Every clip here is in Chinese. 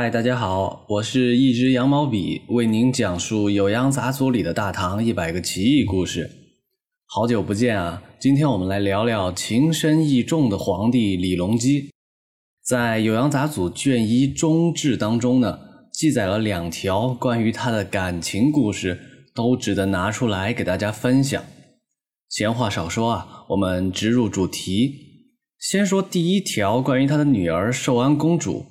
嗨，大家好，我是一支羊毛笔，为您讲述《酉阳杂俎》里的大唐一百个奇异故事。好久不见啊！今天我们来聊聊情深意重的皇帝李隆基。在《酉阳杂俎》卷一中志当中呢，记载了两条关于他的感情故事，都值得拿出来给大家分享。闲话少说啊，我们直入主题。先说第一条，关于他的女儿寿安公主。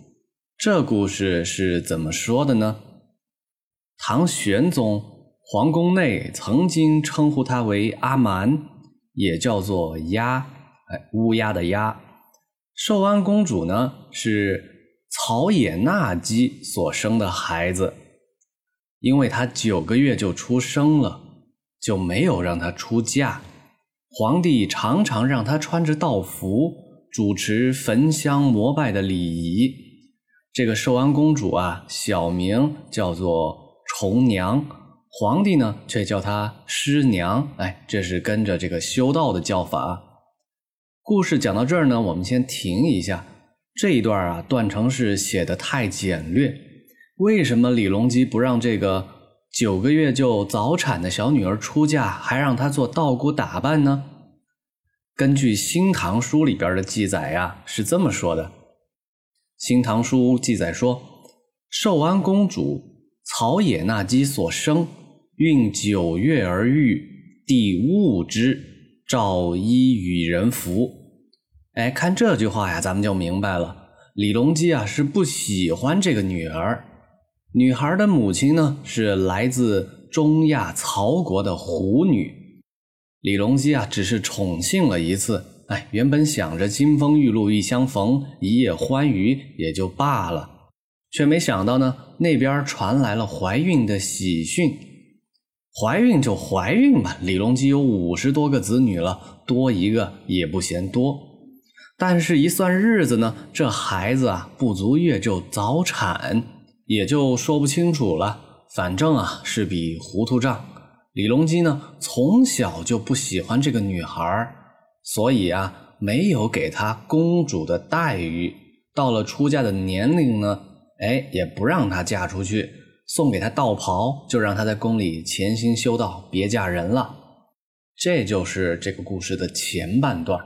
这故事是怎么说的呢？唐玄宗皇宫内曾经称呼他为阿蛮，也叫做鸦，哎，乌鸦的鸦。寿安公主呢是曹野纳姬所生的孩子，因为她九个月就出生了，就没有让她出嫁。皇帝常常让她穿着道服，主持焚香膜拜的礼仪。这个寿安公主啊，小名叫做重娘，皇帝呢却叫她师娘。哎，这是跟着这个修道的叫法。故事讲到这儿呢，我们先停一下。这一段啊，断成是写的太简略。为什么李隆基不让这个九个月就早产的小女儿出嫁，还让她做道姑打扮呢？根据《新唐书》里边的记载呀，是这么说的。《新唐书》记载说，寿安公主曹野纳姬所生，孕九月而育，帝恶之，诏医与人服。哎，看这句话呀，咱们就明白了，李隆基啊是不喜欢这个女儿。女孩的母亲呢是来自中亚曹国的狐女，李隆基啊只是宠幸了一次。哎，原本想着金风玉露一相逢，一夜欢愉也就罢了，却没想到呢，那边传来了怀孕的喜讯。怀孕就怀孕吧，李隆基有五十多个子女了，多一个也不嫌多。但是，一算日子呢，这孩子啊不足月就早产，也就说不清楚了。反正啊是笔糊涂账。李隆基呢从小就不喜欢这个女孩所以啊，没有给她公主的待遇。到了出嫁的年龄呢，哎，也不让她嫁出去，送给她道袍，就让她在宫里潜心修道，别嫁人了。这就是这个故事的前半段。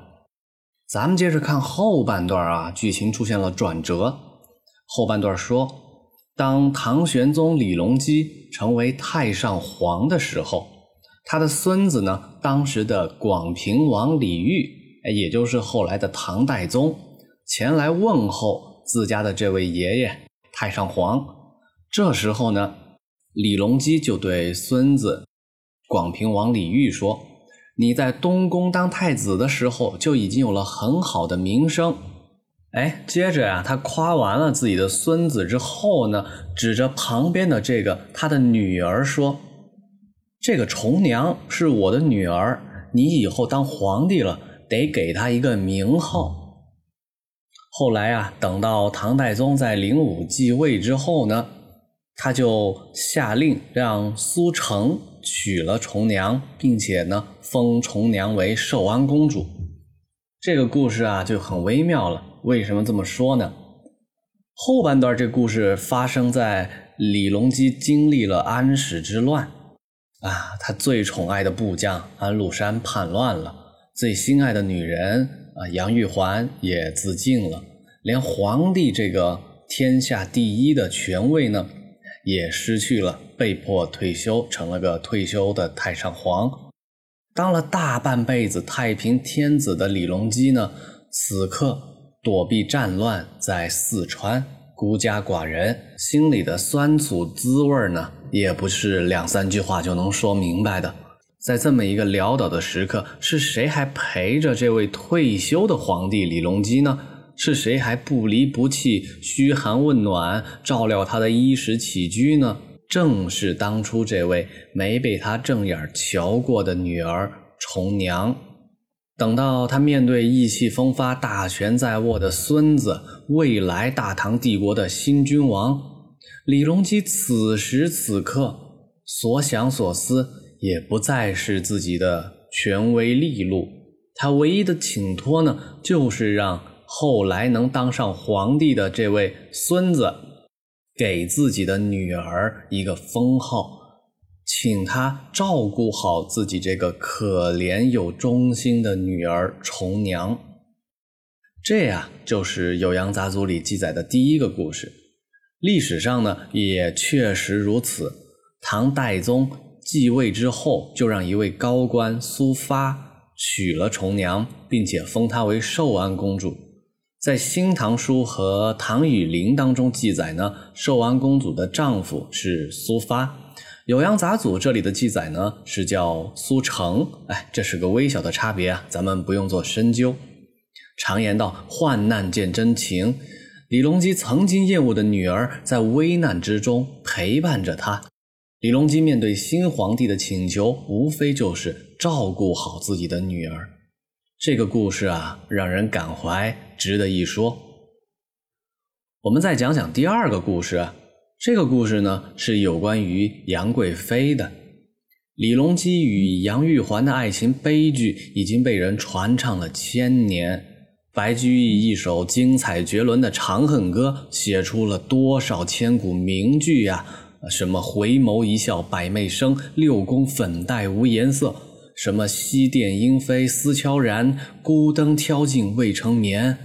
咱们接着看后半段啊，剧情出现了转折。后半段说，当唐玄宗李隆基成为太上皇的时候。他的孙子呢，当时的广平王李煜，哎，也就是后来的唐代宗，前来问候自家的这位爷爷太上皇。这时候呢，李隆基就对孙子广平王李煜说：“你在东宫当太子的时候，就已经有了很好的名声。”哎，接着呀，他夸完了自己的孙子之后呢，指着旁边的这个他的女儿说。这个重娘是我的女儿，你以后当皇帝了，得给她一个名号。后来啊，等到唐太宗在灵武继位之后呢，他就下令让苏成娶了重娘，并且呢，封重娘为寿安公主。这个故事啊，就很微妙了。为什么这么说呢？后半段这故事发生在李隆基经历了安史之乱。啊，他最宠爱的部将安禄山叛乱了，最心爱的女人啊杨玉环也自尽了，连皇帝这个天下第一的权位呢，也失去了，被迫退休，成了个退休的太上皇。当了大半辈子太平天子的李隆基呢，此刻躲避战乱，在四川。孤家寡人心里的酸楚滋味呢，也不是两三句话就能说明白的。在这么一个潦倒的时刻，是谁还陪着这位退休的皇帝李隆基呢？是谁还不离不弃、嘘寒问暖、照料他的衣食起居呢？正是当初这位没被他正眼瞧过的女儿重娘。等到他面对意气风发、大权在握的孙子，未来大唐帝国的新君王李隆基，此时此刻所想所思，也不再是自己的权威利禄，他唯一的请托呢，就是让后来能当上皇帝的这位孙子给自己的女儿一个封号，请她照顾好自己这个可怜又忠心的女儿重娘。这呀，就是《酉阳杂族里记载的第一个故事。历史上呢，也确实如此。唐代宗继位之后，就让一位高官苏发娶了重娘，并且封她为寿安公主。在《新唐书》和《唐雨林》当中记载呢，寿安公主的丈夫是苏发。《酉阳杂俎》这里的记载呢，是叫苏成。哎，这是个微小的差别啊，咱们不用做深究。常言道：“患难见真情。”李隆基曾经厌恶的女儿，在危难之中陪伴着他。李隆基面对新皇帝的请求，无非就是照顾好自己的女儿。这个故事啊，让人感怀，值得一说。我们再讲讲第二个故事。这个故事呢，是有关于杨贵妃的。李隆基与杨玉环的爱情悲剧，已经被人传唱了千年。白居易一首精彩绝伦的《长恨歌》，写出了多少千古名句呀！什么“回眸一笑百媚生，六宫粉黛无颜色”，什么“西殿莺飞思悄然，孤灯挑尽未成眠”，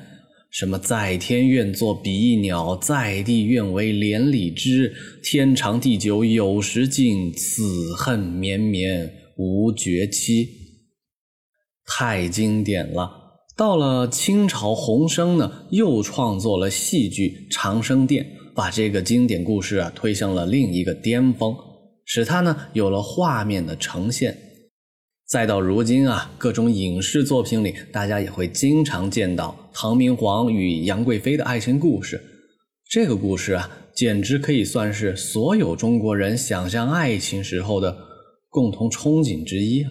什么“在天愿作比翼鸟，在地愿为连理枝”，天长地久有时尽，此恨绵绵无绝期。太经典了。到了清朝，洪升呢又创作了戏剧《长生殿》，把这个经典故事啊推向了另一个巅峰，使它呢有了画面的呈现。再到如今啊，各种影视作品里，大家也会经常见到唐明皇与杨贵妃的爱情故事。这个故事啊，简直可以算是所有中国人想象爱情时候的共同憧憬之一啊。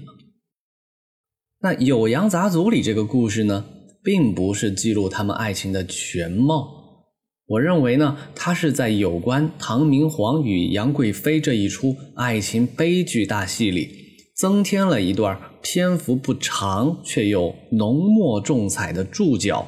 那《酉阳杂族里这个故事呢，并不是记录他们爱情的全貌。我认为呢，它是在有关唐明皇与杨贵妃这一出爱情悲剧大戏里，增添了一段篇幅不长却又浓墨重彩的注脚。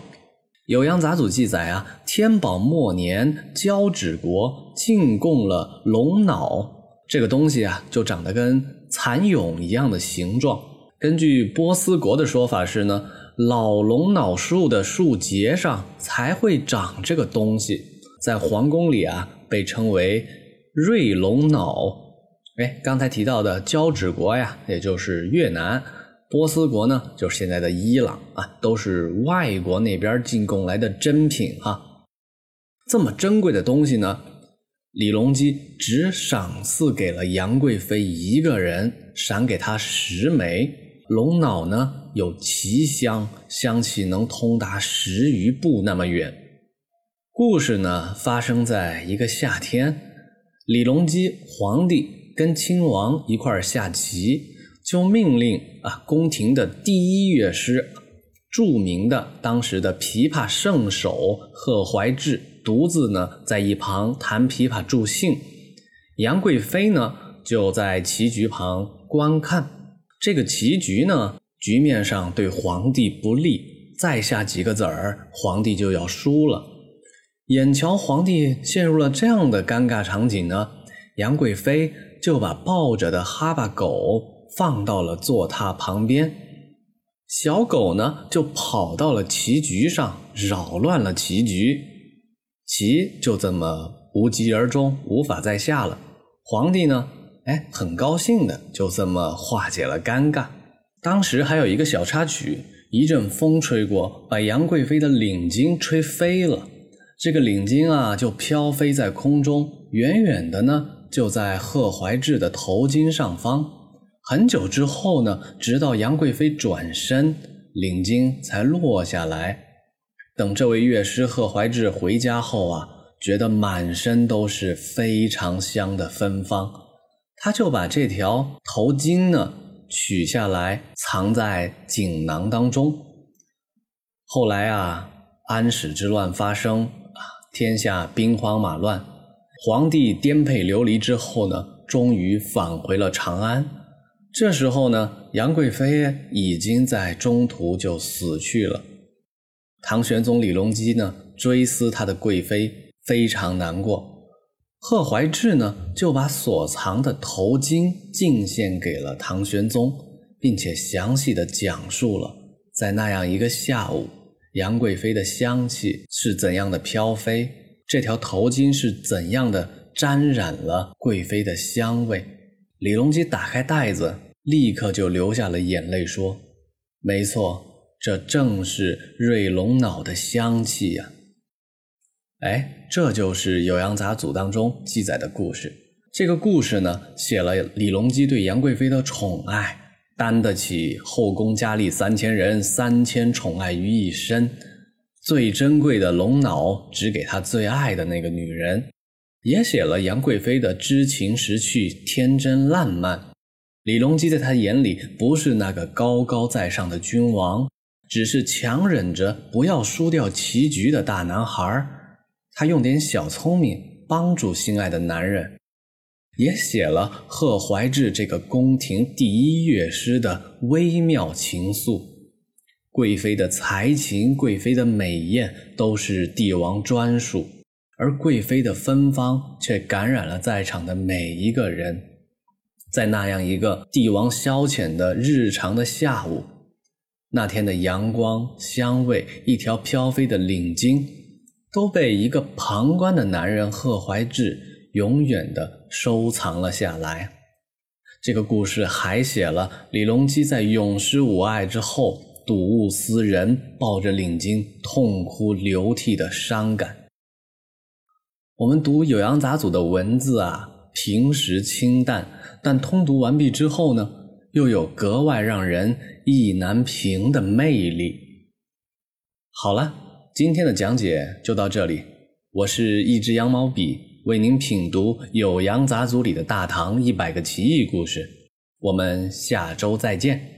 《酉阳杂族记载啊，天宝末年，交趾国进贡了龙脑，这个东西啊，就长得跟蚕蛹一样的形状。根据波斯国的说法是呢，老龙脑树的树节上才会长这个东西，在皇宫里啊被称为瑞龙脑。哎，刚才提到的交趾国呀，也就是越南；波斯国呢，就是现在的伊朗啊，都是外国那边进贡来的珍品哈。这么珍贵的东西呢，李隆基只赏赐给了杨贵妃一个人，赏给她十枚。龙脑呢有奇香，香气能通达十余步那么远。故事呢发生在一个夏天，李隆基皇帝跟亲王一块儿下棋，就命令啊宫廷的第一乐师，著名的当时的琵琶圣手贺怀志，独自呢在一旁弹琵琶助兴。杨贵妃呢就在棋局旁观看。这个棋局呢，局面上对皇帝不利，再下几个子儿，皇帝就要输了。眼瞧皇帝陷入了这样的尴尬场景呢，杨贵妃就把抱着的哈巴狗放到了坐榻旁边，小狗呢就跑到了棋局上，扰乱了棋局，棋就这么无疾而终，无法再下了。皇帝呢？哎，很高兴的，就这么化解了尴尬。当时还有一个小插曲，一阵风吹过，把杨贵妃的领巾吹飞了。这个领巾啊，就飘飞在空中，远远的呢，就在贺怀志的头巾上方。很久之后呢，直到杨贵妃转身，领巾才落下来。等这位乐师贺怀志回家后啊，觉得满身都是非常香的芬芳。他就把这条头巾呢取下来，藏在锦囊当中。后来啊，安史之乱发生啊，天下兵荒马乱，皇帝颠沛流离之后呢，终于返回了长安。这时候呢，杨贵妃已经在中途就死去了。唐玄宗李隆基呢，追思他的贵妃，非常难过。贺怀志呢，就把所藏的头巾进献给了唐玄宗，并且详细的讲述了在那样一个下午，杨贵妃的香气是怎样的飘飞，这条头巾是怎样的沾染了贵妃的香味。李隆基打开袋子，立刻就流下了眼泪，说：“没错，这正是瑞龙脑的香气呀。”哎，这就是《酉阳杂俎》当中记载的故事。这个故事呢，写了李隆基对杨贵妃的宠爱，担得起后宫佳丽三千人，三千宠爱于一身。最珍贵的龙脑只给他最爱的那个女人，也写了杨贵妃的知情识趣、天真烂漫。李隆基在他眼里不是那个高高在上的君王，只是强忍着不要输掉棋局的大男孩。他用点小聪明帮助心爱的男人，也写了贺怀志这个宫廷第一乐师的微妙情愫。贵妃的才情、贵妃的美艳都是帝王专属，而贵妃的芬芳却感染了在场的每一个人。在那样一个帝王消遣的日常的下午，那天的阳光、香味，一条飘飞的领巾。都被一个旁观的男人贺怀志永远的收藏了下来。这个故事还写了李隆基在永失吾爱之后睹物思人，抱着领巾痛哭流涕的伤感。我们读《酉阳杂俎》的文字啊，平时清淡，但通读完毕之后呢，又有格外让人意难平的魅力。好了。今天的讲解就到这里，我是一只羊毛笔，为您品读《酉阳杂俎》里的大唐一百个奇异故事，我们下周再见。